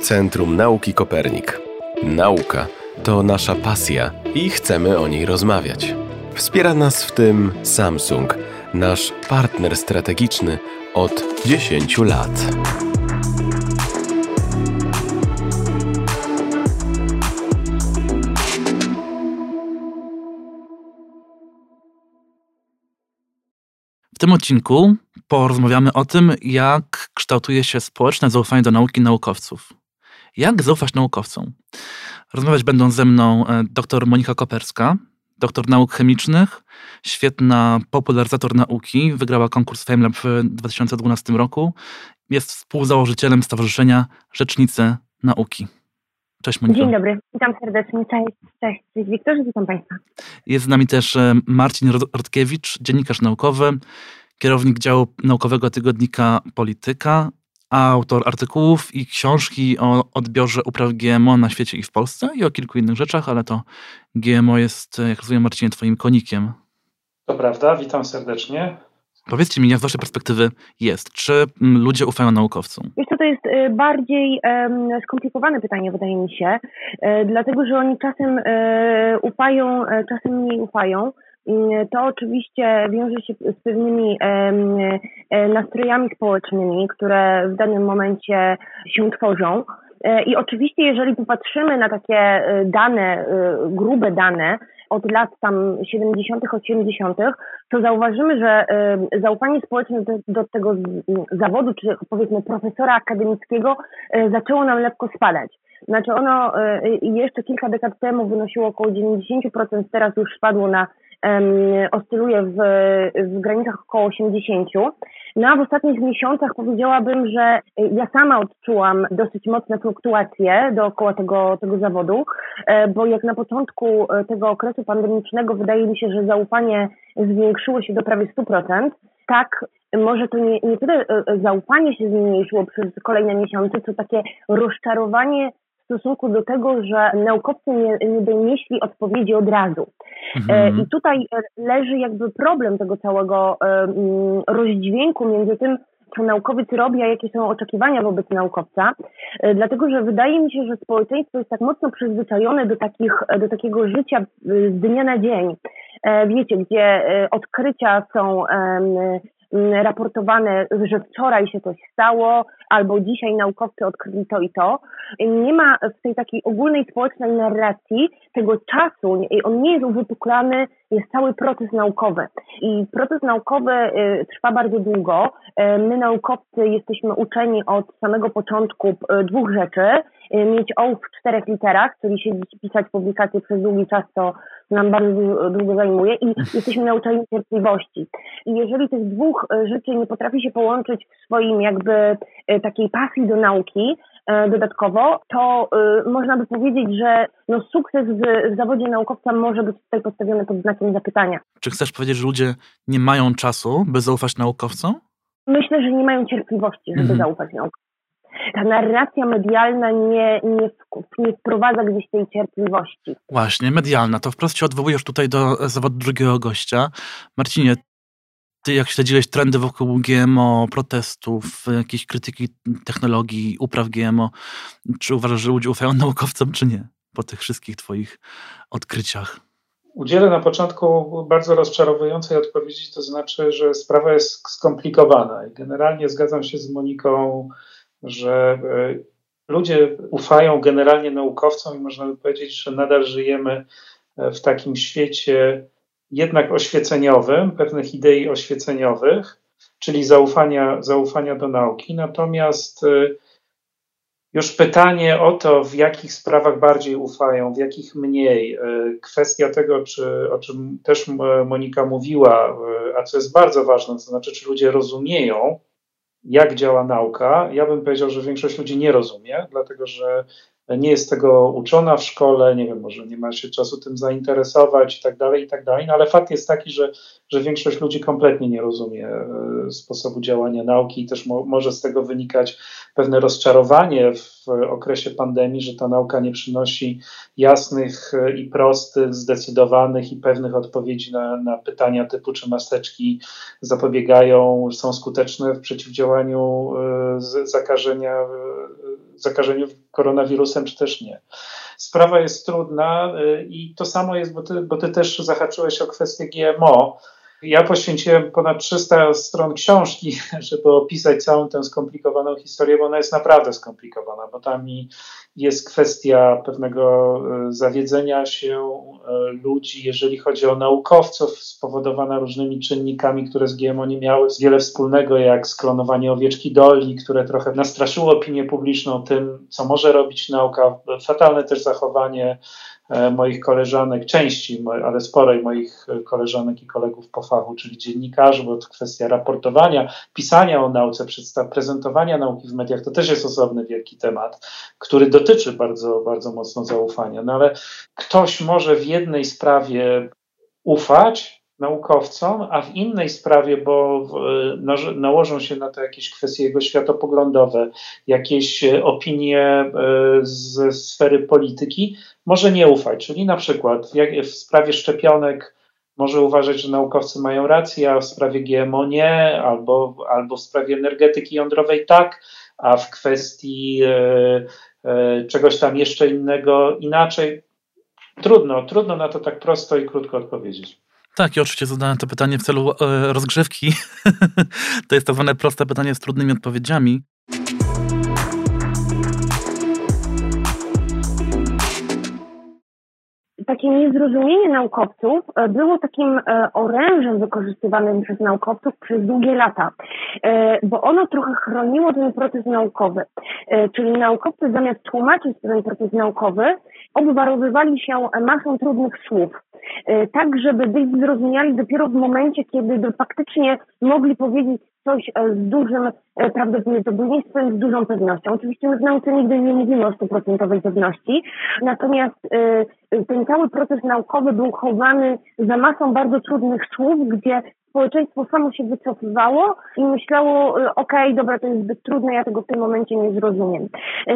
Centrum Nauki Kopernik. Nauka to nasza pasja i chcemy o niej rozmawiać. Wspiera nas w tym Samsung, nasz partner strategiczny od 10 lat. W tym odcinku porozmawiamy o tym, jak kształtuje się społeczne zaufanie do nauki naukowców. Jak zaufać naukowcom? Rozmawiać będą ze mną e, dr Monika Koperska, doktor nauk chemicznych, świetna popularyzator nauki, wygrała konkurs FameLab w 2012 roku. Jest współzałożycielem Stowarzyszenia Rzecznicy Nauki. Cześć Monika. Dzień dobry, witam serdecznie. Cześć, cześć, cześć Wiktorze, witam Państwa. Jest z nami też e, Marcin Rodkiewicz, dziennikarz naukowy, kierownik działu naukowego tygodnika Polityka, autor artykułów i książki o odbiorze upraw GMO na świecie i w Polsce i o kilku innych rzeczach, ale to GMO jest, jak rozumiem Marcinie, twoim konikiem. To prawda, witam serdecznie. Powiedzcie mi, jak z waszej perspektywy jest? Czy mm, ludzie ufają naukowcom? Wiesz co, to jest y, bardziej um, skomplikowane pytanie, wydaje mi się, y, dlatego, że oni czasem y, ufają, czasem mniej ufają. To oczywiście wiąże się z pewnymi nastrojami społecznymi, które w danym momencie się tworzą. I oczywiście, jeżeli popatrzymy na takie dane, grube dane, od lat tam 70., 80., to zauważymy, że zaufanie społeczne do, tego zawodu, czy powiedzmy profesora akademickiego zaczęło nam lekko spadać. Znaczy ono jeszcze kilka dekad temu wynosiło około 90%, teraz już spadło na oscyluje w, w granicach około 80. No a w ostatnich miesiącach powiedziałabym, że ja sama odczułam dosyć mocne fluktuacje dookoła tego, tego zawodu, e, bo jak na początku e, tego okresu pandemicznego wydaje mi się, że zaufanie zwiększyło się do prawie 100%, tak może to nie, nie tyle e, zaufanie się zmniejszyło przez kolejne miesiące, co takie rozczarowanie stosunku do tego, że naukowcy nie, nie donieśli odpowiedzi od razu. Mhm. E, I tutaj leży jakby problem tego całego e, rozdźwięku między tym, co naukowiec robi, a jakie są oczekiwania wobec naukowca, e, dlatego że wydaje mi się, że społeczeństwo jest tak mocno przyzwyczajone do, takich, do takiego życia z dnia na dzień. Wiecie, gdzie odkrycia są raportowane, że wczoraj się coś stało, albo dzisiaj naukowcy odkryli to i to. Nie ma w tej takiej ogólnej społecznej narracji tego czasu, on nie jest uwypuklany, jest cały proces naukowy. I proces naukowy y, trwa bardzo długo. Y, my naukowcy jesteśmy uczeni od samego początku y, dwóch rzeczy. Mieć ołów w czterech literach, czyli siedzieć pisać publikacje przez długi czas, to nam bardzo długo zajmuje i jesteśmy nauczeni cierpliwości. I jeżeli tych dwóch rzeczy nie potrafi się połączyć w swoim jakby takiej pasji do nauki, dodatkowo, to można by powiedzieć, że no, sukces w, w zawodzie naukowca może być tutaj postawiony pod znakiem zapytania. Czy chcesz powiedzieć, że ludzie nie mają czasu, by zaufać naukowcom? Myślę, że nie mają cierpliwości, żeby mhm. zaufać naukowcom ta narracja medialna nie, nie, nie wprowadza gdzieś tej cierpliwości. Właśnie, medialna. To wprost się odwołujesz tutaj do zawodu drugiego gościa. Marcinie, ty jak śledziłeś trendy wokół GMO, protestów, jakiejś krytyki technologii, upraw GMO, czy uważasz, że ludzie ufają naukowcom, czy nie? Po tych wszystkich twoich odkryciach. Udzielę na początku bardzo rozczarowującej odpowiedzi, to znaczy, że sprawa jest skomplikowana i generalnie zgadzam się z Moniką że e, ludzie ufają generalnie naukowcom i można by powiedzieć, że nadal żyjemy e, w takim świecie jednak oświeceniowym, pewnych idei oświeceniowych, czyli zaufania, zaufania do nauki. Natomiast e, już pytanie o to, w jakich sprawach bardziej ufają, w jakich mniej, kwestia tego, czy, o czym też Monika mówiła, a co jest bardzo ważne, to znaczy, czy ludzie rozumieją, jak działa nauka. Ja bym powiedział, że większość ludzi nie rozumie, dlatego że nie jest tego uczona w szkole, nie wiem, może nie ma się czasu tym zainteresować i tak dalej, i tak dalej, no ale fakt jest taki, że, że większość ludzi kompletnie nie rozumie e, sposobu działania nauki i też mo, może z tego wynikać pewne rozczarowanie w okresie pandemii, że ta nauka nie przynosi jasnych e, i prostych, zdecydowanych i pewnych odpowiedzi na, na pytania typu, czy maseczki zapobiegają, są skuteczne w przeciwdziałaniu e, zakażenia zakażeniu koronawirusem, czy też nie. Sprawa jest trudna i to samo jest, bo ty, bo ty też zahaczyłeś o kwestię GMO. Ja poświęciłem ponad 300 stron książki, żeby opisać całą tę skomplikowaną historię, bo ona jest naprawdę skomplikowana, bo tam jest kwestia pewnego e, zawiedzenia się e, ludzi, jeżeli chodzi o naukowców, spowodowana różnymi czynnikami, które z GMO nie miały wiele wspólnego, jak sklonowanie owieczki Dolly, które trochę nastraszyło opinię publiczną tym, co może robić nauka, fatalne też zachowanie moich koleżanek, części, ale sporej moich koleżanek i kolegów po fachu, czyli dziennikarzy, bo to kwestia raportowania, pisania o nauce, prezentowania nauki w mediach, to też jest osobny wielki temat, który dotyczy bardzo, bardzo mocno zaufania. No ale ktoś może w jednej sprawie ufać, naukowcom, a w innej sprawie, bo nałożą się na to jakieś kwestie jego światopoglądowe, jakieś opinie ze sfery polityki, może nie ufać. Czyli na przykład w sprawie szczepionek może uważać, że naukowcy mają rację, a w sprawie GMO nie, albo, albo w sprawie energetyki jądrowej tak, a w kwestii e, e, czegoś tam jeszcze innego inaczej. Trudno, trudno na to tak prosto i krótko odpowiedzieć. Tak, i oczywiście zadałem to pytanie w celu e, rozgrzewki. to jest tak zwane proste pytanie z trudnymi odpowiedziami. takie niezrozumienie naukowców e, było takim e, orężem wykorzystywanym przez naukowców przez długie lata, e, bo ono trochę chroniło ten proces naukowy. Czyli naukowcy zamiast tłumaczyć ten proces naukowy, obwarowywali się masą trudnych słów. Tak, żeby być zrozumiali dopiero w momencie, kiedy faktycznie mogli powiedzieć coś z dużym prawdopodobieństwem, z dużą pewnością. Oczywiście my w nauce nigdy nie mówimy o stuprocentowej pewności, natomiast ten cały proces naukowy był chowany za masą bardzo trudnych słów, gdzie społeczeństwo samo się wycofywało i myślało, okej, okay, dobra, to jest zbyt trudne, ja tego w tym momencie nie zrozumiem.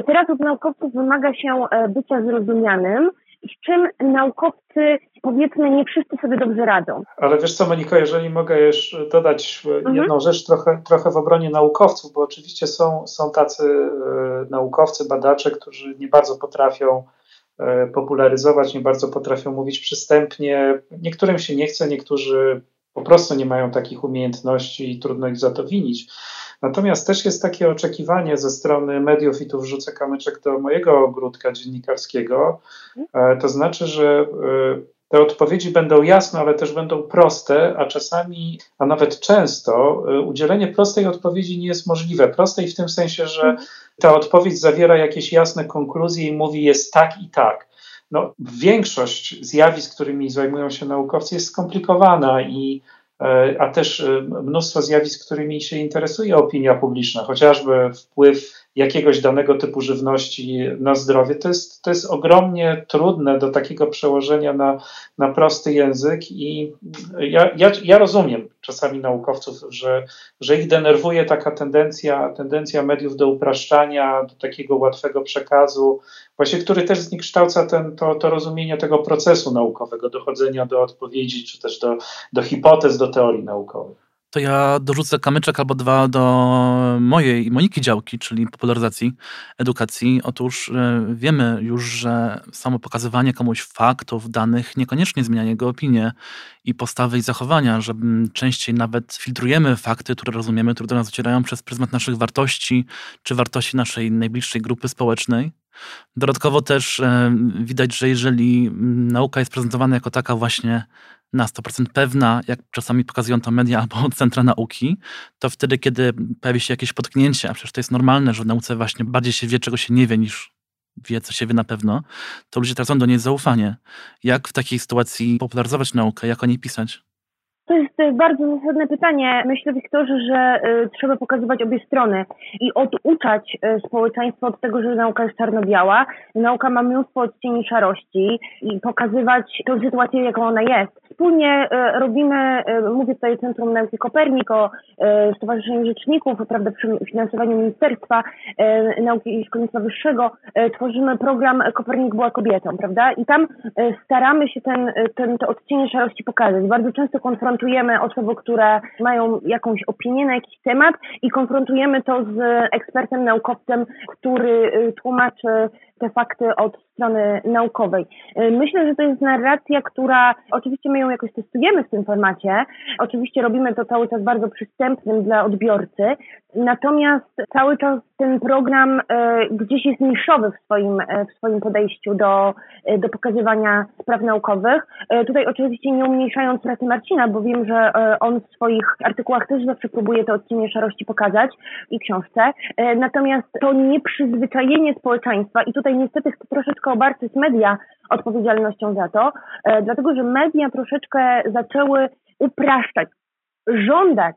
Teraz od naukowców wymaga się bycia zrozumianym, z czym naukowcy, powiedzmy, nie wszyscy sobie dobrze radzą. Ale wiesz co, Moniko, jeżeli mogę jeszcze dodać mhm. jedną rzecz trochę, trochę w obronie naukowców, bo oczywiście są, są tacy e, naukowcy, badacze, którzy nie bardzo potrafią e, popularyzować, nie bardzo potrafią mówić przystępnie. Niektórym się nie chce, niektórzy po prostu nie mają takich umiejętności i trudno ich za to winić. Natomiast też jest takie oczekiwanie ze strony mediów, i tu wrzucę kamyczek do mojego ogródka dziennikarskiego, e, to znaczy, że e, te odpowiedzi będą jasne, ale też będą proste, a czasami, a nawet często e, udzielenie prostej odpowiedzi nie jest możliwe. Prostej w tym sensie, że ta odpowiedź zawiera jakieś jasne konkluzje i mówi jest tak i tak. No, większość zjawisk, którymi zajmują się naukowcy, jest skomplikowana i E, a też e, mnóstwo zjawisk, którymi się interesuje opinia publiczna, chociażby wpływ jakiegoś danego typu żywności na zdrowie, to jest, to jest ogromnie trudne do takiego przełożenia na, na prosty język i ja, ja, ja rozumiem czasami naukowców, że, że ich denerwuje taka tendencja, tendencja mediów do upraszczania, do takiego łatwego przekazu, właśnie który też zniekształca ten, to, to rozumienie tego procesu naukowego, dochodzenia do odpowiedzi, czy też do, do hipotez, do teorii naukowych to ja dorzucę kamyczek albo dwa do mojej i Moniki działki, czyli popularyzacji edukacji. Otóż e, wiemy już, że samo pokazywanie komuś faktów, danych niekoniecznie zmienia jego opinię i postawy i zachowania, że częściej nawet filtrujemy fakty, które rozumiemy, które do nas docierają przez pryzmat naszych wartości, czy wartości naszej najbliższej grupy społecznej. Dodatkowo też e, widać, że jeżeli nauka jest prezentowana jako taka właśnie na 100% pewna, jak czasami pokazują to media albo centra nauki, to wtedy, kiedy pojawi się jakieś potknięcie, a przecież to jest normalne, że w nauce właśnie bardziej się wie, czego się nie wie, niż wie, co się wie na pewno, to ludzie tracą do niej zaufanie. Jak w takiej sytuacji popularyzować naukę, jak o niej pisać? To jest e, bardzo zasadne pytanie. Myślę, Wiktorze, że y, trzeba pokazywać obie strony i oduczać y, społeczeństwo od tego, że nauka jest czarno-biała. Nauka ma mnóstwo odcieni szarości i pokazywać tę sytuację, jaką ona jest. Wspólnie robimy, mówię tutaj o Centrum Nauki Kopernik, o Stowarzyszeniu Rzeczników, prawda, przy finansowaniu Ministerstwa Nauki i Szkolnictwa Wyższego, tworzymy program Kopernik była kobietą, prawda? I tam staramy się ten, ten, te odcienie szarości pokazać. Bardzo często konfrontujemy konfrontujemy osoby, które mają jakąś opinię na jakiś temat i konfrontujemy to z ekspertem, naukowcem, który y, tłumaczy te fakty od strony naukowej. Y, myślę, że to jest narracja, która oczywiście my ją jakoś testujemy w tym formacie. Oczywiście robimy to cały czas bardzo przystępnym dla odbiorcy, natomiast cały czas ten program y, gdzieś jest niszowy w swoim, w swoim podejściu do, do pokazywania spraw naukowych. Tutaj oczywiście nie umniejszając pracy Marcina, bo wiem, że on w swoich artykułach też zawsze próbuje te odcienie szarości pokazać i książce. Natomiast to nieprzyzwyczajenie społeczeństwa i tutaj niestety chcę troszeczkę obarczyć media odpowiedzialnością za to, e, dlatego że media troszeczkę zaczęły upraszczać, żądać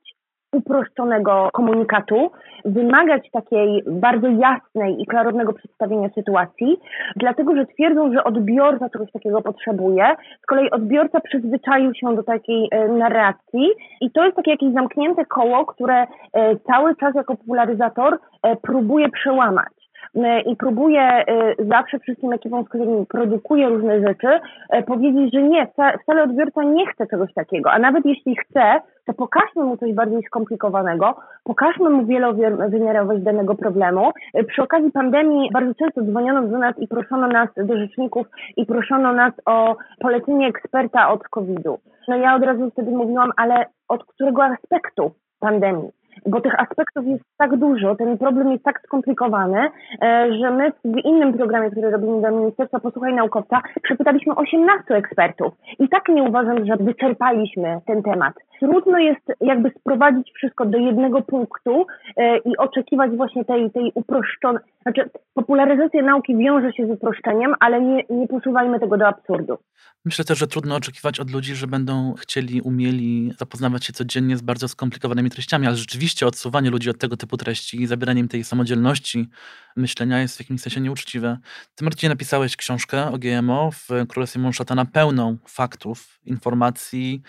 uproszczonego komunikatu, wymagać takiej bardzo jasnej i klarownego przedstawienia sytuacji, dlatego że twierdzą, że odbiorca czegoś takiego potrzebuje. Z kolei odbiorca przyzwyczaił się do takiej e, narracji i to jest takie jakieś zamknięte koło, które e, cały czas jako popularyzator próbuje przełamać. E, i próbuje e, zawsze wszystkim ekipom, z którymi produkuje różne rzeczy, e, powiedzieć, że nie, wcale odbiorca nie chce czegoś takiego, a nawet jeśli chce, to pokażmy mu coś bardziej skomplikowanego, pokażmy mu wielowymiarowość danego problemu. Przy okazji pandemii bardzo często dzwoniono do nas i proszono nas, do rzeczników, i proszono nas o polecenie eksperta od COVID-u. No ja od razu wtedy mówiłam, ale od którego aspektu pandemii? Bo tych aspektów jest tak dużo, ten problem jest tak skomplikowany, e, że my w innym programie, który robimy dla Ministerstwa Posłuchaj Naukowca, przepytaliśmy 18 ekspertów. I tak nie uważam, że wyczerpaliśmy ten temat. Trudno jest jakby sprowadzić wszystko do jednego punktu e, i oczekiwać właśnie tej, tej uproszczonej, znaczy popularyzacja nauki wiąże się z uproszczeniem, ale nie, nie posuwajmy tego do absurdu. Myślę też, że trudno oczekiwać od ludzi, że będą chcieli, umieli zapoznawać się codziennie z bardzo skomplikowanymi treściami, ale rzeczywiście odsuwanie ludzi od tego typu treści i zabieranie im tej samodzielności myślenia jest w jakimś sensie nieuczciwe. Ty, Marcinie, napisałeś książkę o GMO w Królestwie Monszatana pełną faktów, informacji,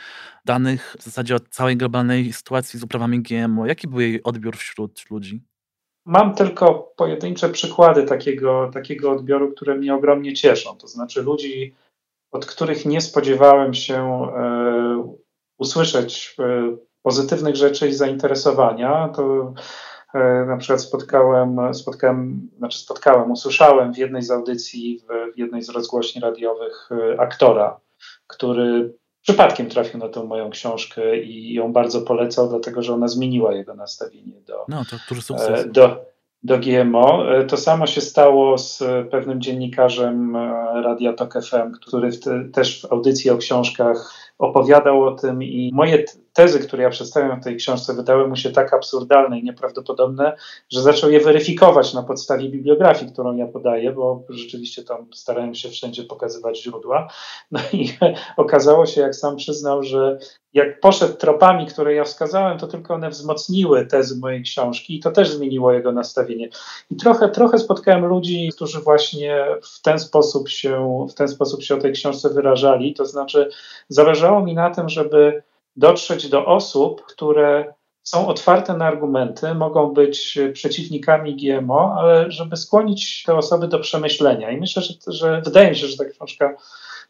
danych w zasadzie o całej globalnej sytuacji z uprawami GMO. Jaki był jej odbiór wśród ludzi? Mam tylko pojedyncze przykłady takiego, takiego odbioru, które mnie ogromnie cieszą. To znaczy ludzi, od których nie spodziewałem się e, usłyszeć e, pozytywnych rzeczy i zainteresowania. To e, na przykład spotkałem, spotkałem, znaczy spotkałem, usłyszałem w jednej z audycji, w, jednej z rozgłośni radiowych e, aktora, który przypadkiem trafił na tę moją książkę i ją bardzo polecał, dlatego że ona zmieniła jego nastawienie do, no. E, do, do GMO. To samo się stało z pewnym dziennikarzem Radia Tok FM, który w te, też w audycji o książkach opowiadał o tym i moje tezy, które ja przedstawiam w tej książce, wydały mu się tak absurdalne i nieprawdopodobne, że zaczął je weryfikować na podstawie bibliografii, którą ja podaję, bo rzeczywiście tam starałem się wszędzie pokazywać źródła. No i okazało się, jak sam przyznał, że jak poszedł tropami, które ja wskazałem, to tylko one wzmocniły tezy mojej książki i to też zmieniło jego nastawienie. I trochę, trochę spotkałem ludzi, którzy właśnie w ten sposób się, w ten sposób się o tej książce wyrażali, to znaczy zależało mi na tym, żeby dotrzeć do osób, które są otwarte na argumenty, mogą być przeciwnikami GMO, ale żeby skłonić te osoby do przemyślenia. I myślę, że, że wydaje mi się, że ta książka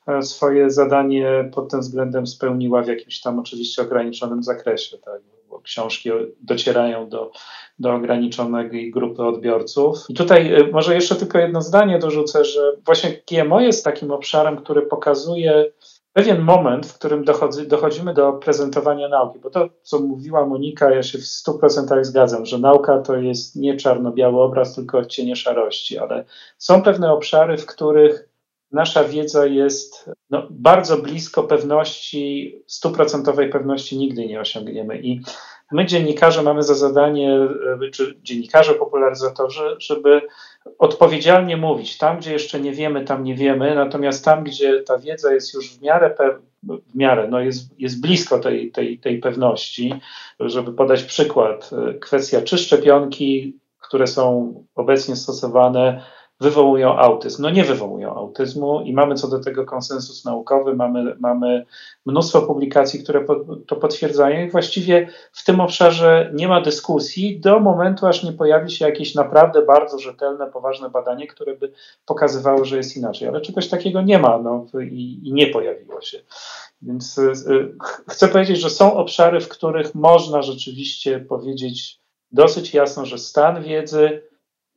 e, swoje zadanie pod tym względem spełniła w jakimś tam oczywiście ograniczonym zakresie. Tak? Bo książki docierają do, do ograniczonej grupy odbiorców. I tutaj e, może jeszcze tylko jedno zdanie dorzucę, że właśnie GMO jest takim obszarem, który pokazuje pewien moment, w którym dochodzi, dochodzimy do prezentowania nauki, bo to, co mówiła Monika, ja się w 100% zgadzam, że nauka to jest nie czarno-biały obraz, tylko odcienie szarości, ale są pewne obszary, w których nasza wiedza jest no, bardzo blisko pewności, stuprocentowej pewności nigdy nie osiągniemy. I my, dziennikarze, mamy za zadanie, e, czy dziennikarze, popularyzatorzy, żeby odpowiedzialnie mówić. Tam, gdzie jeszcze nie wiemy, tam nie wiemy, natomiast tam, gdzie ta wiedza jest już w miarę, w miarę no jest, jest blisko tej, tej, tej pewności, żeby podać przykład, e, kwestia czy szczepionki, które są obecnie stosowane, wywołują autyzm. No nie wywołują autyzmu i mamy co do tego konsensus naukowy, mamy, mamy mnóstwo publikacji, które to potwierdzają i właściwie w tym obszarze nie ma dyskusji do momentu, aż nie pojawi się jakieś naprawdę bardzo rzetelne, poważne badanie, które by pokazywało, że jest inaczej. Ale czegoś takiego nie ma no, i, i nie pojawiło się. Więc chcę powiedzieć, że są obszary, w których można rzeczywiście powiedzieć dosyć jasno, że stan wiedzy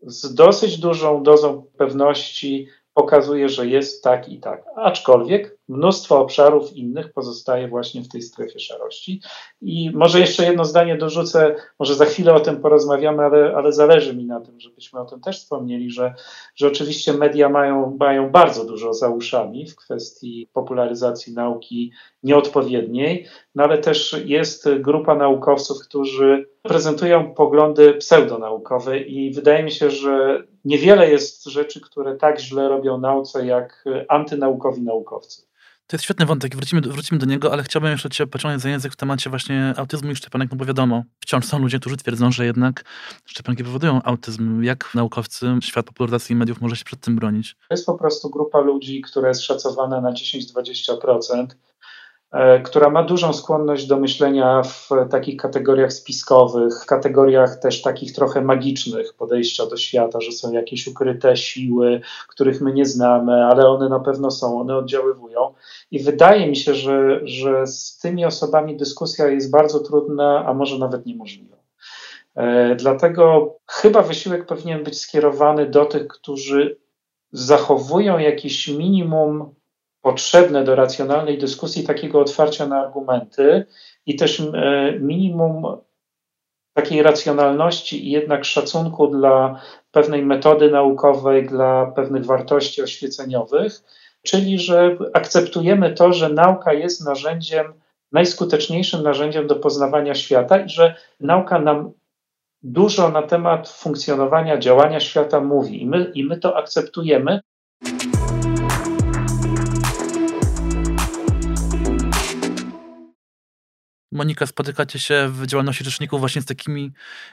z dosyć dużą dozą pewności pokazuje, że jest tak i tak. Aczkolwiek mnóstwo obszarów innych pozostaje właśnie w tej strefie szarości. I może jeszcze jedno zdanie dorzucę, może za chwilę o tym porozmawiamy, ale, ale zależy mi na tym, żebyśmy o tym też wspomnieli, że, że oczywiście media mają, mają bardzo dużo za uszami w kwestii popularyzacji nauki nieodpowiedniej, no ale też jest grupa naukowców, którzy prezentują poglądy pseudonaukowe i wydaje mi się, że niewiele jest rzeczy, które tak źle robią nauce jak antynaukowi naukowcy. To jest świetny wątek, wrócimy, wrócimy do niego, ale chciałbym jeszcze Cię pociągnąć za język w temacie właśnie autyzmu i szczepanek, no bo wiadomo, wciąż są ludzie, którzy twierdzą, że jednak szczepionki powodują autyzm. Jak naukowcy, świat popularyzacji mediów może się przed tym bronić? To jest po prostu grupa ludzi, która jest szacowana na 10-20%. E, która ma dużą skłonność do myślenia w takich kategoriach spiskowych, w kategoriach też takich trochę magicznych podejścia do świata, że są jakieś ukryte siły, których my nie znamy, ale one na pewno są, one oddziaływują. I wydaje mi się, że, że z tymi osobami dyskusja jest bardzo trudna, a może nawet niemożliwa. E, dlatego chyba wysiłek powinien być skierowany do tych, którzy zachowują jakieś minimum potrzebne do racjonalnej dyskusji takiego otwarcia na argumenty i też e, minimum takiej racjonalności i jednak szacunku dla pewnej metody naukowej, dla pewnych wartości oświeceniowych, czyli że akceptujemy to, że nauka jest narzędziem, najskuteczniejszym narzędziem do poznawania świata i że nauka nam dużo na temat funkcjonowania, działania świata mówi i my, i my to akceptujemy. Monika, spotykacie się w działalności rzeczników właśnie z takimi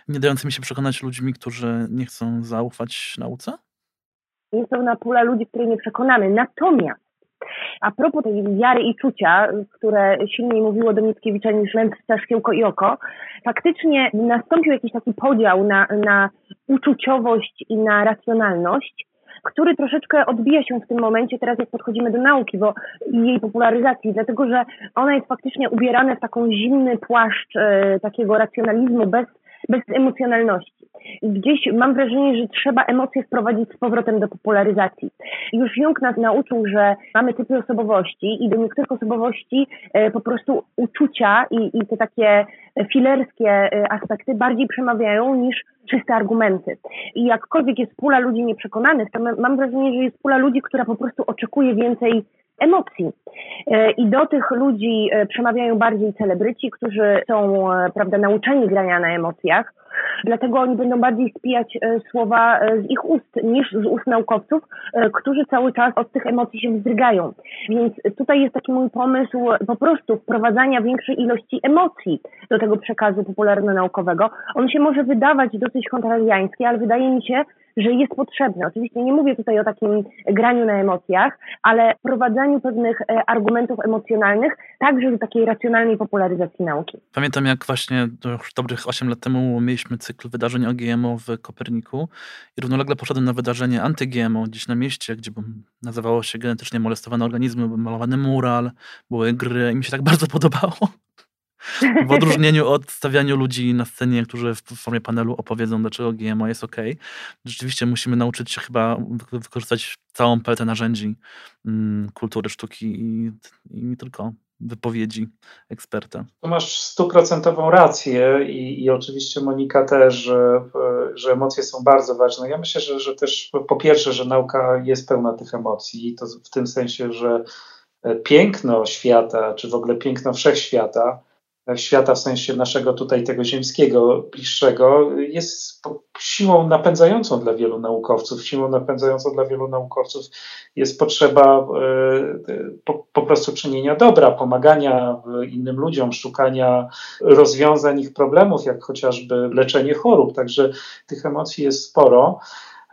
nie dającymi się przekonać ludźmi, którzy nie chcą zaufać nauce? Jest pełna pula ludzi, których nie przekonamy. Natomiast a propos tej wiary i czucia, które silniej mówiło do Mickiewicza niż mędrca, szkiełko i oko, faktycznie nastąpił jakiś taki podział na, na uczuciowość i na racjonalność, który troszeczkę odbija się w tym momencie teraz, jak podchodzimy do nauki, bo jej popularyzacji, dlatego że ona jest faktycznie ubierana w taką zimny płaszcz e, takiego racjonalizmu bez, bez emocjonalności. Gdzieś mam wrażenie, że trzeba emocje wprowadzić z powrotem do popularyzacji. Już Jung nas nauczył, że mamy typy osobowości i do niektórych osobowości e, po prostu uczucia i, i te takie filerskie e, aspekty bardziej przemawiają niż czyste argumenty. I jakkolwiek jest pula ludzi nieprzekonanych, to mam wrażenie, że jest pula ludzi, która po prostu oczekuje więcej emocji. E, I do tych ludzi e, przemawiają bardziej celebryci, którzy są, prawda, nauczeni grania na emocjach, Dlatego oni będą bardziej spijać e, słowa e, z ich ust niż z ust naukowców, e, którzy cały czas od tych emocji się wzdrygają. Więc tutaj jest taki mój pomysł po prostu wprowadzania większej ilości emocji do tego przekazu popularno-naukowego. On się może wydawać dosyć kontrariański, ale wydaje mi się, że jest potrzebne. Oczywiście nie mówię tutaj o takim graniu na emocjach, ale prowadzeniu pewnych argumentów emocjonalnych także do takiej racjonalnej popularyzacji nauki. Pamiętam jak właśnie już dobrych 8 lat temu mieliśmy cykl wydarzeń o GMO w Koperniku i równolegle poszedłem na wydarzenie anty-GMO gdzieś na mieście, gdzie nazywało się genetycznie molestowane organizmy, malowany mural, były gry i mi się tak bardzo podobało. W odróżnieniu od stawiania ludzi na scenie, którzy w formie panelu opowiedzą, dlaczego GMO jest ok. Rzeczywiście musimy nauczyć się chyba wykorzystać całą paletę narzędzi mm, kultury, sztuki i, i nie tylko wypowiedzi eksperta. Tu masz stuprocentową rację i, i oczywiście Monika też, że, że emocje są bardzo ważne. Ja myślę, że, że też po pierwsze, że nauka jest pełna tych emocji, to w tym sensie, że piękno świata, czy w ogóle piękno wszechświata świata w sensie naszego tutaj tego ziemskiego, bliższego, jest siłą napędzającą dla wielu naukowców. Siłą napędzającą dla wielu naukowców jest potrzeba e, po, po prostu czynienia dobra, pomagania innym ludziom, szukania rozwiązań ich problemów, jak chociażby leczenie chorób. Także tych emocji jest sporo.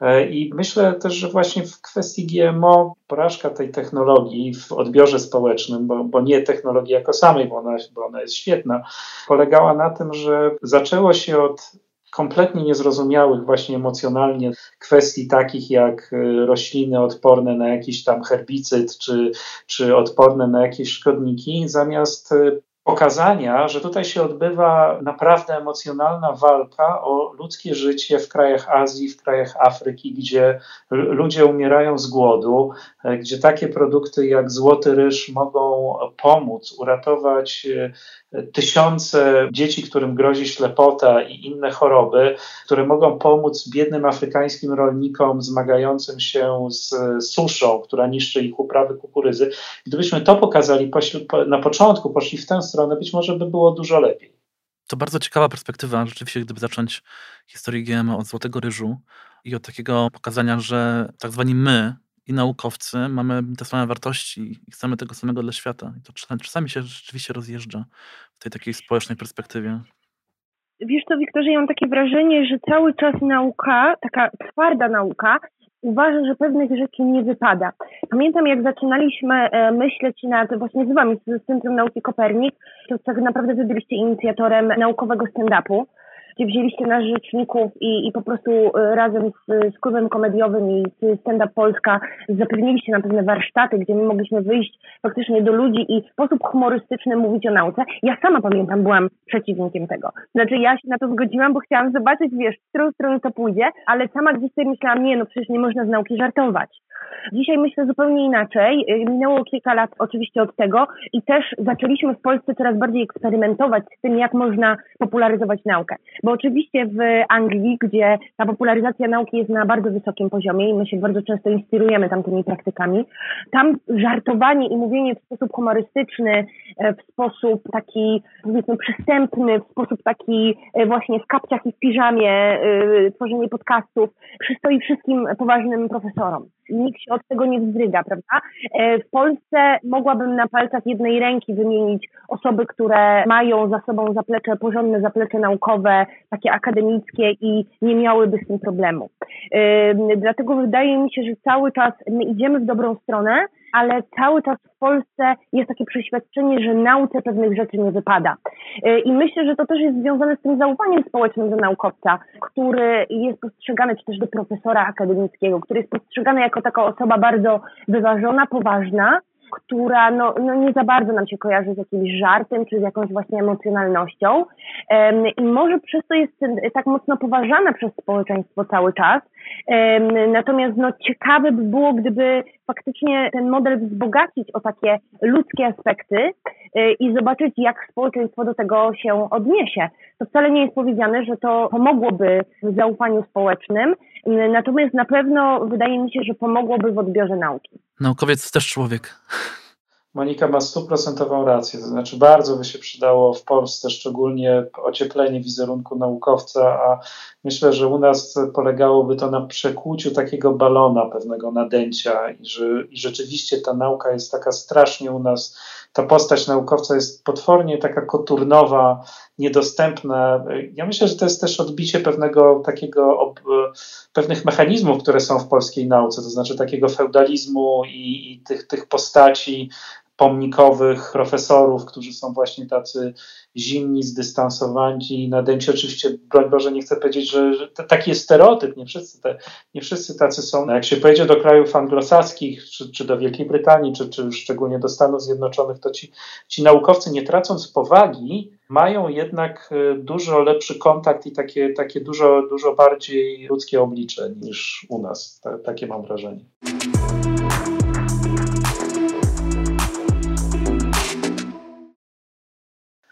E, I myślę też, że właśnie w kwestii GMO porażka tej technologii w odbiorze społecznym, bo, bo nie technologii jako samej, bo ona, bo ona jest świetna, polegała na tym, że zaczęło się od kompletnie niezrozumiałych właśnie emocjonalnie kwestii takich jak y, rośliny odporne na jakiś tam herbicyd czy, czy odporne na jakieś szkodniki, zamiast y, pokazania, że tutaj się odbywa naprawdę emocjonalna walka o ludzkie życie w krajach Azji, w krajach Afryki, gdzie ludzie umierają z głodu, e, gdzie takie produkty jak złoty ryż mogą pomóc uratować e, tysiące dzieci, którym grozi ślepota i inne choroby, które mogą pomóc biednym afrykańskim rolnikom zmagającym się z suszą, która niszczy ich uprawy kukurydzy. Gdybyśmy to pokazali na początku, poszli w tę stronę, stronę, być może by było dużo lepiej. To bardzo ciekawa perspektywa, rzeczywiście, gdyby zacząć historię GMO od Złotego Ryżu i od takiego pokazania, że tak zwani my i naukowcy mamy te same wartości i chcemy tego samego dla świata. I to czasami się rzeczywiście rozjeżdża w tej takiej społecznej perspektywie. Wiesz co, Wiktorze, ja mam takie wrażenie, że cały czas nauka, taka twarda nauka, uważa, że pewnych rzeczy nie wypada. Pamiętam, jak zaczynaliśmy e, myśleć nad, właśnie z Wami, z Centrum Nauki Kopernik, to tak naprawdę Wy byliście inicjatorem naukowego stand-upu gdzie wzięliście nas rzeczników i, i po prostu e, razem z, z klubem komediowym i z Stand Up Polska zapewniliście nam pewne warsztaty, gdzie my mogliśmy wyjść faktycznie do ludzi i w sposób humorystyczny mówić o nauce. Ja sama pamiętam, byłam przeciwnikiem tego. Znaczy ja się na to zgodziłam, bo chciałam zobaczyć, wiesz, w którą stronę to pójdzie, ale sama gdzieś sobie myślałam, nie, no przecież nie można z nauki żartować. Dzisiaj myślę zupełnie inaczej. Y, minęło kilka lat oczywiście od tego i też zaczęliśmy w Polsce coraz bardziej eksperymentować z tym, jak można popularyzować naukę. Bo oczywiście w Anglii, gdzie ta popularyzacja nauki jest na bardzo wysokim poziomie i my się bardzo często inspirujemy tamtymi praktykami, tam żartowanie i mówienie w sposób humorystyczny, e, w sposób taki powiedzmy przystępny, w sposób taki e, właśnie w kapciach i w piżamie, e, tworzenie podcastów przystoi wszystkim poważnym profesorom nikt się od tego nie wzdryga, prawda? E, w Polsce mogłabym na palcach jednej ręki wymienić osoby, które mają za sobą zaplecze, porządne zaplecze naukowe, takie akademickie i nie miałyby z tym problemu. E, dlatego wydaje mi się, że cały czas my idziemy w dobrą stronę, ale cały czas w Polsce jest takie przeświadczenie, że nauce pewnych rzeczy nie wypada. E, I myślę, że to też jest związane z tym zaufaniem społecznym do naukowca, który jest postrzegany, czy też do profesora akademickiego, który jest postrzegany jako taka osoba bardzo wyważona, poważna, która no, no nie za bardzo nam się kojarzy z jakimś żartem czy z jakąś właśnie emocjonalnością i może przez to jest tak mocno poważana przez społeczeństwo cały czas. Natomiast no, ciekawe by było, gdyby faktycznie ten model wzbogacić o takie ludzkie aspekty i zobaczyć, jak społeczeństwo do tego się odniesie. To wcale nie jest powiedziane, że to pomogłoby w zaufaniu społecznym, natomiast na pewno wydaje mi się, że pomogłoby w odbiorze nauki. Naukowiec też człowiek. Monika ma stuprocentową rację, to znaczy bardzo by się przydało w Polsce szczególnie ocieplenie wizerunku naukowca, a myślę, że u nas polegałoby to na przekłuciu takiego balona, pewnego nadęcia i że i rzeczywiście ta nauka jest taka strasznie u nas, ta postać naukowca jest potwornie taka koturnowa, niedostępna. Ja myślę, że to jest też odbicie pewnego takiego, pewnych mechanizmów, które są w polskiej nauce, to znaczy takiego feudalizmu i, i tych, tych postaci pomnikowych profesorów, którzy są właśnie tacy zimni, zdystansowani nadęci. Oczywiście, broń Boże, nie chcę powiedzieć, że, że taki jest stereotyp, nie wszyscy, te, nie wszyscy tacy są. Jak się pojedzie do krajów anglosaskich, czy, czy do Wielkiej Brytanii, czy, czy szczególnie do Stanów Zjednoczonych, to ci, ci naukowcy, nie tracąc powagi, mają jednak e, dużo lepszy kontakt i takie, takie dużo, dużo bardziej ludzkie oblicze niż u nas. takie mam wrażenie.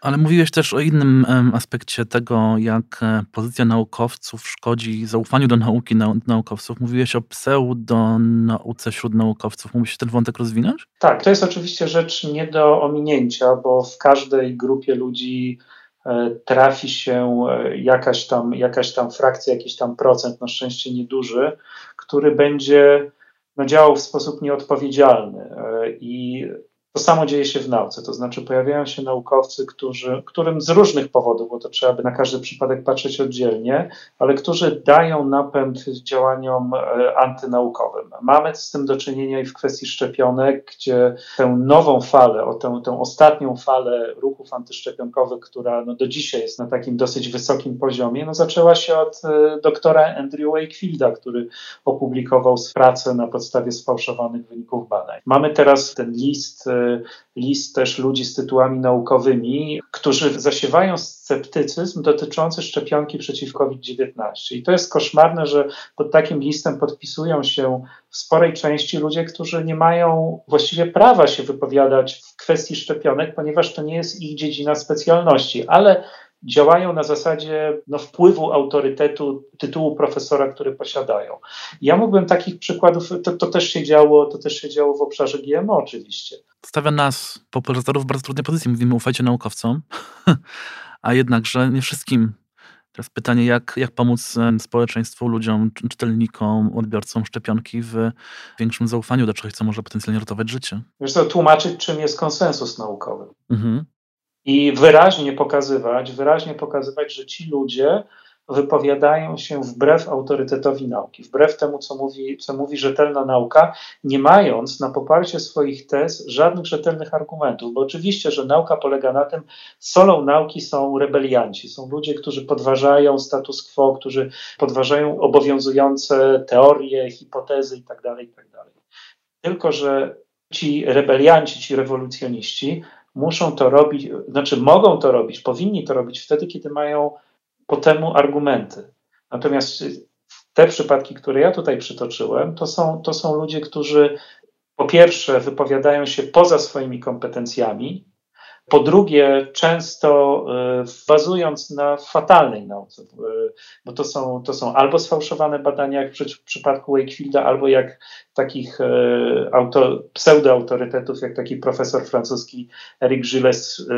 Ale mówiłeś też o innym aspekcie tego, jak e, pozycja naukowców szkodzi zaufaniu do nauki naukowców. Mówiłeś o pseudonauce wśród naukowców. Mógłbyś ten wątek rozwinąć? Tak, to jest oczywiście rzecz nie do ominięcia, bo w każdej grupie ludzi e, trafi się e, jakaś tam, jakaś tam frakcja, jakiś tam procent, na szczęście nieduży, który będzie no, działał w sposób nieodpowiedzialny. I To samo dzieje się w nauce, to znaczy pojawiają się naukowcy, którzy, którym z różnych powodów, bo to trzeba by na każdy przypadek patrzeć oddzielnie, ale którzy dają napęd działaniom e, antynaukowym. Mamy z tym do czynienia i w kwestii szczepionek, gdzie tę nową falę, o tę, tę ostatnią falę ruchów antyszczepionkowych, która no do dzisiaj jest na takim dosyć wysokim poziomie, no zaczęła się od e, doktora Andrew Wakefielda, który opublikował pracę na podstawie sfałszowanych wyników badań. Mamy teraz ten list e, list też ludzi z tytułami naukowymi, którzy zasiewają sceptycyzm dotyczący szczepionki przeciw COVID-19. I to jest koszmarne, że pod takim listem podpisują się w sporej części ludzie, którzy nie mają właściwie prawa się wypowiadać w kwestii szczepionek, ponieważ to nie jest ich dziedzina specjalności, ale działają na zasadzie no, wpływu autorytetu, tytułu profesora, który posiadają. Ja mógłbym takich przykładów, to, to, też się działo, to też się działo w obszarze GMO oczywiście. Stawia nas, popularyzatorów, w bardzo trudnej pozycji. Mówimy ufajcie naukowcom, a jednakże nie wszystkim. Teraz pytanie, jak, jak pomóc społeczeństwu, ludziom, czytelnikom, odbiorcom szczepionki w większym zaufaniu do czegoś, co może potencjalnie ratować życie? Wiesz co, tłumaczyć, czym jest konsensus naukowy. Mhm i wyraźnie pokazywać, wyraźnie pokazywać, że ci ludzie wypowiadają się wbrew autorytetowi nauki, wbrew temu, co mówi, co mówi rzetelna nauka, nie mając na poparcie swoich tez żadnych rzetelnych argumentów, bo oczywiście, że nauka polega na tym, solą nauki są rebelianci, są ludzie, którzy podważają status quo, którzy podważają obowiązujące teorie, hipotezy itd., tak itd. Tak Tylko, że ci rebelianci, ci rewolucjoniści muszą to robić, znaczy mogą to robić, powinni to robić wtedy, kiedy mają po temu argumenty. Natomiast te przypadki, które ja tutaj przytoczyłem, to są, to są ludzie, którzy po pierwsze wypowiadają się poza swoimi kompetencjami, po drugie, często e, bazując na fatalnej nauce, e, bo to są, to są albo sfałszowane badania, jak w przypadku Wakefielda, albo jak takich e, auto, pseudoautorytetów, jak taki profesor francuski Eric Gilles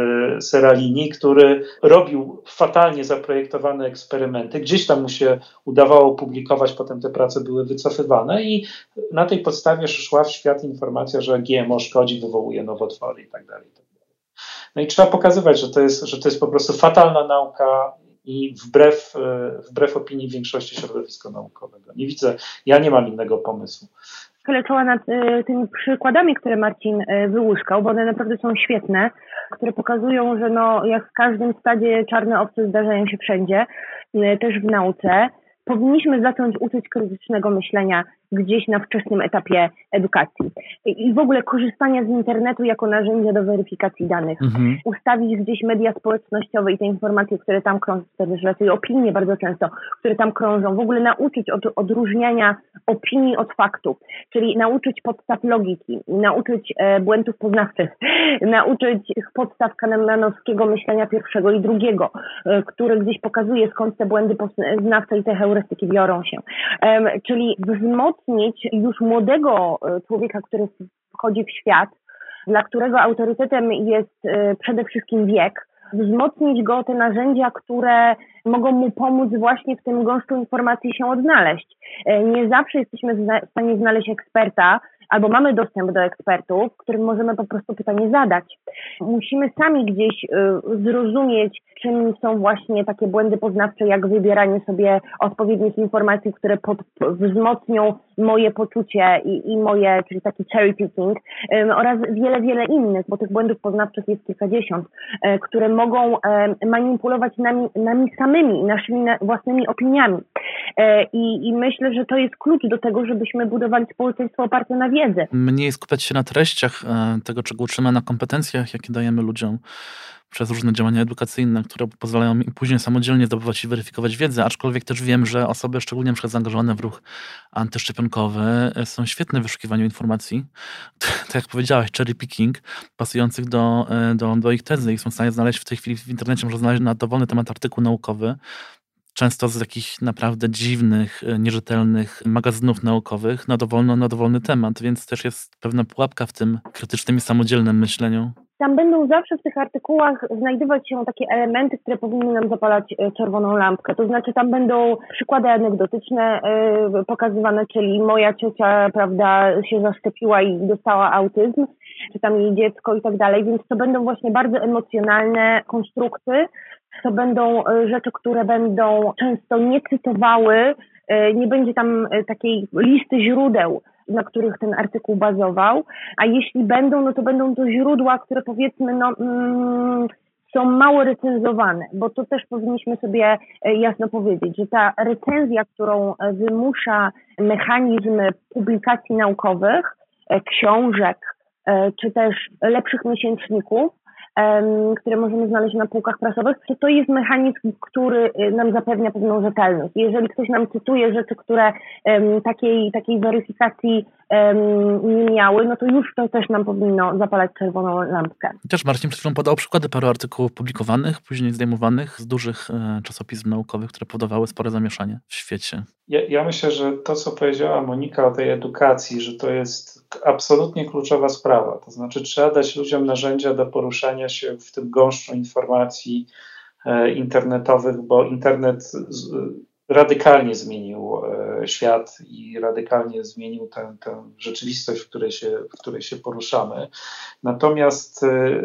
Seralini, który robił fatalnie zaprojektowane eksperymenty. Gdzieś tam mu się udawało publikować, potem te prace były wycofywane i na tej podstawie szła w świat informacja, że GMO szkodzi, wywołuje nowotwory itd. Tak no i trzeba pokazywać, że to jest, że to jest po prostu fatalna nauka i wbrew, e, wbrew opinii większości środowiska naukowego. Nie widzę, ja nie mam innego pomysłu. Leczała nad y, tymi przykładami, które Marcin y, wyłuskał, bo one naprawdę są świetne, które pokazują, że no, jak w każdym stadzie czarne owce zdarzają się wszędzie, też w nauce. Powinniśmy zacząć uczyć krytycznego myślenia gdzieś na wczesnym etapie edukacji. I w ogóle korzystania z internetu jako narzędzia do weryfikacji danych. Mhm. Ustawić gdzieś media społecznościowe i te informacje, które tam krążą, też raczej opinie bardzo często, które tam krążą. W ogóle nauczyć od odróżniania opinii od faktów, czyli nauczyć podstaw logiki, nauczyć e, błędów poznawczych, nauczyć podstaw kahnemanowskiego myślenia pierwszego i drugiego, e, które gdzieś pokazuje skąd te błędy poznawcze i te heurystyki biorą się. E, czyli wzmocnić wzmocnić już młodego e, człowieka, który wchodzi w świat, dla którego autorytetem jest e, przede wszystkim wiek, wzmocnić go te narzędzia, które mogą mu pomóc właśnie w tym gąszczu informacji się odnaleźć. E, nie zawsze jesteśmy w stanie znaleźć eksperta, albo mamy dostęp do ekspertów, którym możemy po prostu pytanie zadać. Musimy sami gdzieś y, zrozumieć, czym są właśnie takie błędy poznawcze, jak wybieranie sobie odpowiednich informacji, które pod, wzmocnią moje poczucie i, i moje, czyli taki cherry picking oraz wiele, wiele innych, bo tych błędów poznawczych jest kilkadziesiąt, e, które mogą manipulować nami, nami samymi, naszymi własnymi opiniami. I, I myślę, że to jest klucz do tego, żebyśmy budowali społeczeństwo oparte na wiedzy. Mniej skupiać się na treściach e, tego, czego uczymy, na kompetencjach, jakie dajemy ludziom przez różne działania edukacyjne, które pozwalają im później samodzielnie zdobywać i weryfikować wiedzę, aczkolwiek też wiem, że osoby szczególnie na zaangażowane w ruch antyszczepionkowy e, są świetne w wyszukiwaniu informacji, tak jak powiedziałeś, cherry picking, pasujących do, do, do ich tezy i są w stanie znaleźć w tej chwili w internecie, można znaleźć na dowolny temat artykuł naukowy, często z jakichś naprawdę dziwnych, e, nierzetelnych magazynów naukowych na, dowolno, na dowolny temat, więc też jest pewna pułapka w tym krytycznym i samodzielnym myśleniu. Tam będą zawsze w tych artykułach znajdować się takie elementy, które powinny nam zapalać e, czerwoną lampkę. To znaczy tam będą przykłady anegdotyczne yy, pokazywane, czyli moja ciocia, prawda, się zaszczepiła i dostała autyzm czy tam jej dziecko i tak dalej, więc to będą właśnie bardzo emocjonalne konstrukty, to będą e, rzeczy, które będą często nie cytowały, e, nie będzie tam e, takiej listy źródeł, na których ten artykuł bazował, a jeśli będą, no to będą to źródła, które powiedzmy, no, mm, są mało recenzowane, bo to też powinniśmy sobie jasno powiedzieć, że ta recenzja, którą wymusza mechanizm publikacji naukowych, książek, czy też lepszych miesięczników, które możemy znaleźć na półkach prasowych, to to jest mechanizm, który y, nam zapewnia pewną rzetelność. Jeżeli ktoś nam cytuje rzeczy, które takiej, takiej weryfikacji nie miały, no to już to też nam powinno zapalać czerwoną lampkę. Też Marcin przed chwilą podał przykłady paru artykułów publikowanych, później zdejmowanych z dużych e, czasopism naukowych, które powodowały spore zamieszanie w świecie. Ja, ja myślę, że to, co powiedziała Monika o tej edukacji, że to jest absolutnie kluczowa sprawa. To znaczy, trzeba dać ludziom narzędzia do poruszania się w tym gąszczu informacji e, internetowych, bo internet radykalnie zmienił e, świat i radykalnie zmienił tę, tę rzeczywistość, w której, się, w której się poruszamy. Natomiast e,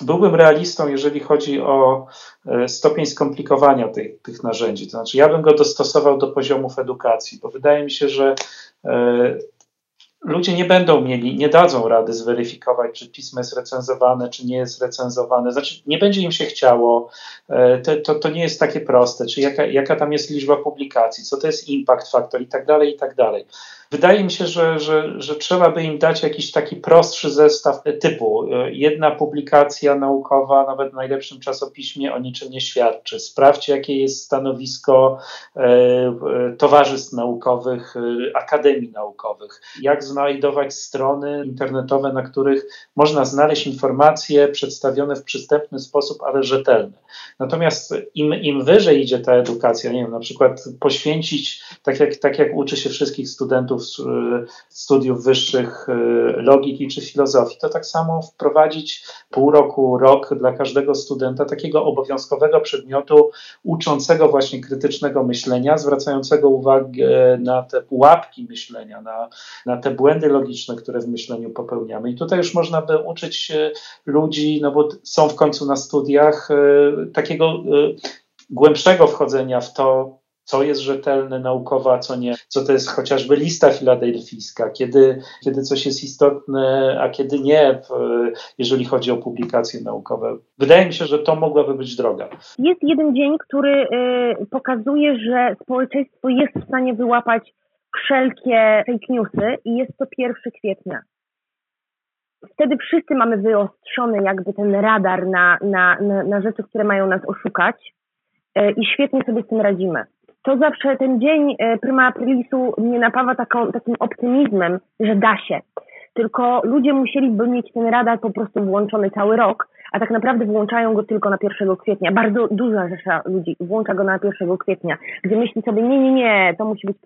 byłbym realistą, jeżeli chodzi o e, stopień skomplikowania tych, tych narzędzi. To znaczy, ja bym go dostosował do poziomów edukacji, bo wydaje mi się, że ludzie nie będą mieli, nie dadzą rady zweryfikować, czy pismo jest recenzowane, czy nie jest recenzowane. Znaczy, nie będzie im się chciało, e, to, to, to nie jest takie proste, czy jaka, jaka tam jest liczba publikacji, co to jest impact factor i tak dalej, i tak dalej. Wydaje mi się, że, że, że trzeba by im dać jakiś taki prostszy zestaw typu e, jedna publikacja naukowa, nawet w najlepszym czasopiśmie o niczym nie świadczy. Sprawdźcie, jakie jest stanowisko e, e, towarzystw naukowych, akademii naukowych, jak znajdować strony internetowe, na których można znaleźć informacje przedstawione w przystępny sposób, ale rzetelne. Natomiast im, im wyżej idzie ta edukacja, nie wiem, na przykład poświęcić, tak jak, tak jak uczy się wszystkich studentów, studentów studiów wyższych y, logiki czy filozofii, to tak samo wprowadzić pół roku, rok dla każdego studenta takiego obowiązkowego przedmiotu uczącego właśnie krytycznego myślenia, zwracającego uwagę na te pułapki myślenia, na, na te błędy logiczne, które w myśleniu popełniamy. I tutaj już można by uczyć ludzi, no bo są w końcu na studiach, y, takiego y, głębszego wchodzenia w to, co jest rzetelne naukowo, a co nie, co to jest chociażby lista filadelfijska, kiedy, kiedy coś jest istotne, a kiedy nie, jeżeli chodzi o publikacje naukowe. Wydaje mi się, że to mogłaby być droga. Jest jeden dzień, który y, pokazuje, że społeczeństwo jest w stanie wyłapać wszelkie fake newsy i jest to 1 kwietnia. Wtedy wszyscy mamy wyostrzony jakby ten radar na, na, na, na rzeczy, które mają nas oszukać y, i świetnie sobie z tym radzimy to zawsze ten dzień e, Prima Aprilisu mnie napawa taką, takim optymizmem, że da się. Tylko ludzie musieliby mieć ten radar po prostu włączony cały rok, a tak naprawdę włączają go tylko na 1 kwietnia. Bardzo duża rzesza ludzi włącza go na 1 kwietnia, gdzie myśli sobie, nie, nie, nie, to musi być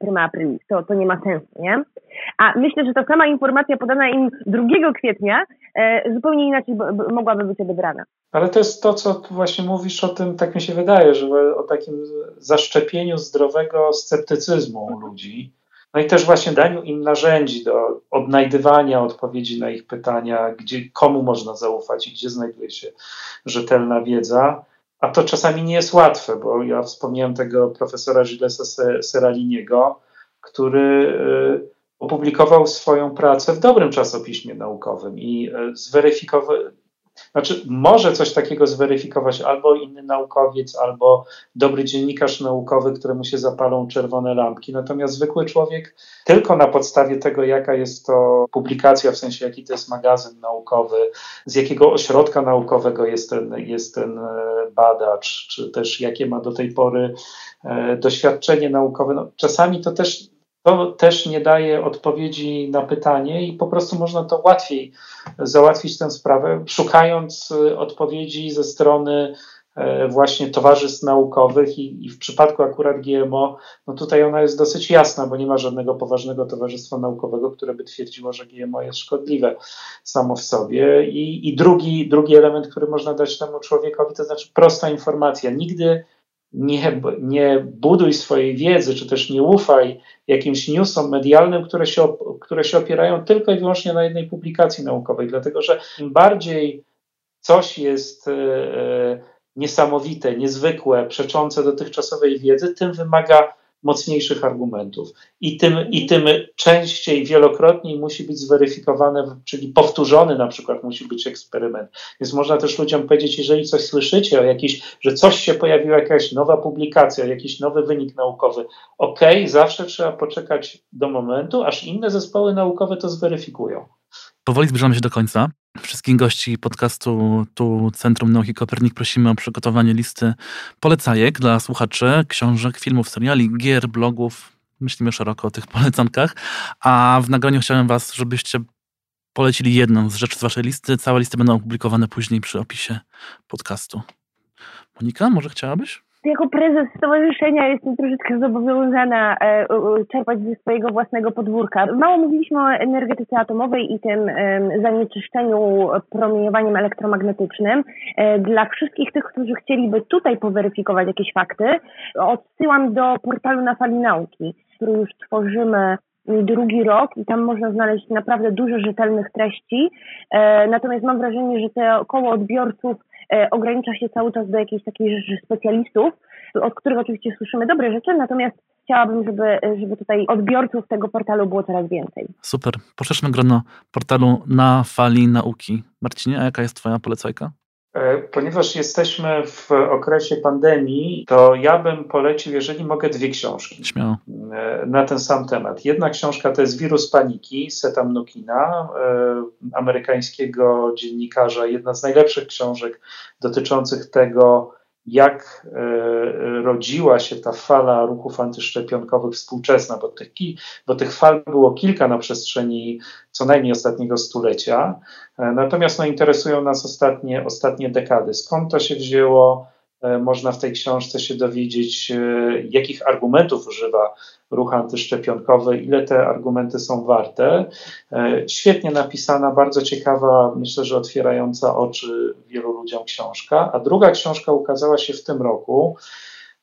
Prima Aprilis, to, to nie ma sensu, nie? A myślę, że ta sama informacja podana im 2 kwietnia e, zupełnie inaczej mogłaby być odebrana. Ale to jest to, co właśnie mówisz o tym, tak mi się wydaje, że o takim zaszczepieniu zdrowego sceptycyzmu ludzi. No i też właśnie daniu im narzędzi do odnajdywania odpowiedzi na ich pytania, gdzie, komu można zaufać i gdzie znajduje się rzetelna wiedza. A to czasami nie jest łatwe, bo ja wspomniałem tego profesora Gillesa Seraliniego, który y, opublikował swoją pracę w dobrym czasopiśmie naukowym i y, zweryfikował, znaczy, może coś takiego zweryfikować albo inny naukowiec, albo dobry dziennikarz naukowy, któremu się zapalą czerwone lampki. Natomiast zwykły człowiek tylko na podstawie tego, jaka jest to publikacja, w sensie jaki to jest magazyn naukowy, z jakiego ośrodka naukowego jest ten, jest ten e, badacz, czy też jakie ma do tej pory e, doświadczenie naukowe. No, czasami to też to też nie daje odpowiedzi na pytanie i po prostu można to łatwiej załatwić tę sprawę, szukając y, odpowiedzi ze strony e, właśnie towarzystw naukowych i, i, w przypadku akurat GMO, no tutaj ona jest dosyć jasna, bo nie ma żadnego poważnego towarzystwa naukowego, które by twierdziło, że GMO jest szkodliwe samo w sobie. I, i drugi, drugi element, który można dać temu człowiekowi, to znaczy prosta informacja. Nigdy nie, nie buduj swojej wiedzy, czy też nie ufaj jakimś newsom medialnym, które się, które się opierają tylko i wyłącznie na jednej publikacji naukowej, dlatego że im bardziej coś jest e, e, niesamowite, niezwykłe, przeczące dotychczasowej wiedzy, tym wymaga mocniejszych argumentów. I tym, I tym częściej, wielokrotniej musi być zweryfikowane, czyli powtórzony na przykład musi być eksperyment. Więc można też ludziom powiedzieć, jeżeli coś słyszycie o jakiś, że coś się pojawiła, jakaś nowa publikacja, jakiś nowy wynik naukowy, ok, zawsze trzeba poczekać do momentu, aż inne zespoły naukowe to zweryfikują. Powoli zbliżamy się do końca. Wszystkich gości podcastu tu Centrum Nauki Kopernik prosimy o przygotowanie listy polecajek dla słuchaczy, książek, filmów, seriali, gier, blogów. Myślimy szeroko o tych polecankach. A w nagraniu chciałem Was, żebyście polecili jedną z rzeczy z Waszej listy. Całe listy będą opublikowane później przy opisie podcastu. Monika, może chciałabyś? Jako prezes stowarzyszenia jestem troszeczkę zobowiązana e, czerpać ze swojego własnego podwórka. Mało mówiliśmy o energetyce atomowej i tym zanieczyszczeniu promieniowaniem elektromagnetycznym. E, dla wszystkich tych, którzy chcieliby tutaj poweryfikować jakieś fakty, odsyłam do portalu na fali nauki, który już tworzymy drugi rok i tam można znaleźć naprawdę dużo rzetelnych treści. E, natomiast mam wrażenie, że te około odbiorców ogranicza się cały czas do jakichś takich rzeczy specjalistów, od których oczywiście słyszymy dobre rzeczy, natomiast chciałabym, żeby, żeby tutaj odbiorców tego portalu było coraz więcej. Super. Poszerzmy grono portalu na fali nauki. Marcinie, a jaka jest Twoja polecajka? E, ponieważ jesteśmy w okresie pandemii, to ja bym polecił, jeżeli mogę, dwie książki Śmiało. E, na ten sam temat. Jedna książka to jest Wirus Paniki Seta Mnukina, e, amerykańskiego dziennikarza, jedna z najlepszych książek dotyczących tego, jak e, rodziła się ta fala ruchów antyszczepionkowych współczesna, bo tych, bo tych fal było kilka na przestrzeni co najmniej ostatniego stulecia. E, natomiast no, interesują nas ostatnie, ostatnie dekady. Skąd to się wzięło? E, można w tej książce się dowiedzieć, jakich argumentów używa ruch antyszczepionkowy, ile te argumenty są warte. E, świetnie napisana, bardzo ciekawa, myślę, że otwierająca oczy wielu ludziom książka. A druga książka ukazała się w tym roku.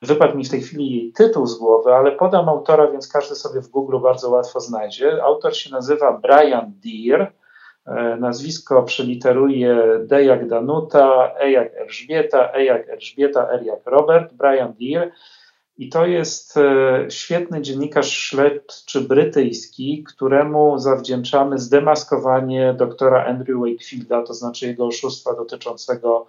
Wypadł mi w tej chwili jej tytuł z głowy, ale podam autora, więc każdy sobie w Google bardzo łatwo znajdzie. Autor się nazywa Brian Deere. E, nazwisko przeliteruje D jak Danuta, E jak Elżbieta, E jak Elżbieta, R jak Robert, Brian Deere. I to jest e, świetny dziennikarz śledczy brytyjski, któremu zawdzięczamy zdemaskowanie doktora Andrew Wakefielda, to znaczy jego oszustwa dotyczącego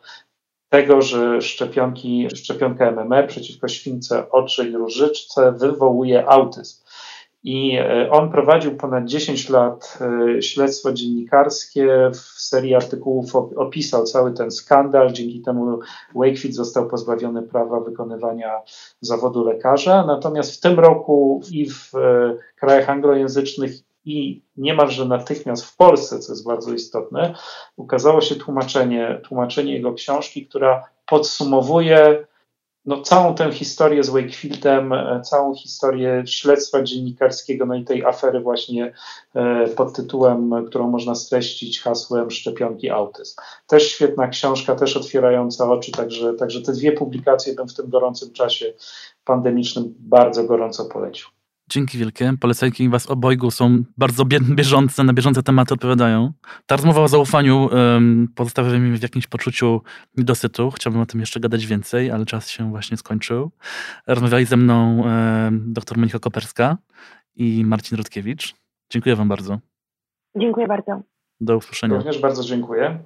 tego, że szczepionki, szczepionka MMR przeciwko śwince oczy i różyczce wywołuje autyzm. I e, on prowadził ponad 10 lat e, śledztwo dziennikarskie, w serii artykułów opisał cały ten skandal, dzięki temu Wakefield został pozbawiony prawa wykonywania zawodu lekarza. Natomiast w tym roku i w e, krajach anglojęzycznych i niemalże natychmiast w Polsce, co jest bardzo istotne, ukazało się tłumaczenie, tłumaczenie jego książki, która podsumowuje no, całą tę historię z Wakefieldem, e, całą historię śledztwa dziennikarskiego, no i tej afery właśnie e, pod tytułem, którą można streścić hasłem szczepionki autyzm. Też świetna książka, też otwierająca oczy, także, także te dwie publikacje bym w tym gorącym czasie pandemicznym bardzo gorąco polecił. Dzięki wielkie. Polecajki Was obojgu są bardzo bieżące, na bieżące tematy odpowiadają. Ta rozmowa o zaufaniu um, pozostawia mnie w jakimś poczuciu niedosytu. Chciałbym o tym jeszcze gadać więcej, ale czas się właśnie skończył. Rozmawiali ze mną um, dr Monika Koperska i Marcin Rutkiewicz. Dziękuję Wam bardzo. Dziękuję bardzo. Do usłyszenia. Również bardzo dziękuję.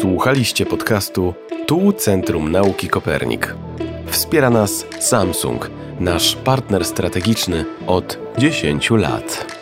Słuchaliście podcastu Tu Centrum Nauki Kopernik. Wspiera nas Samsung, nasz partner strategiczny od 10 lat.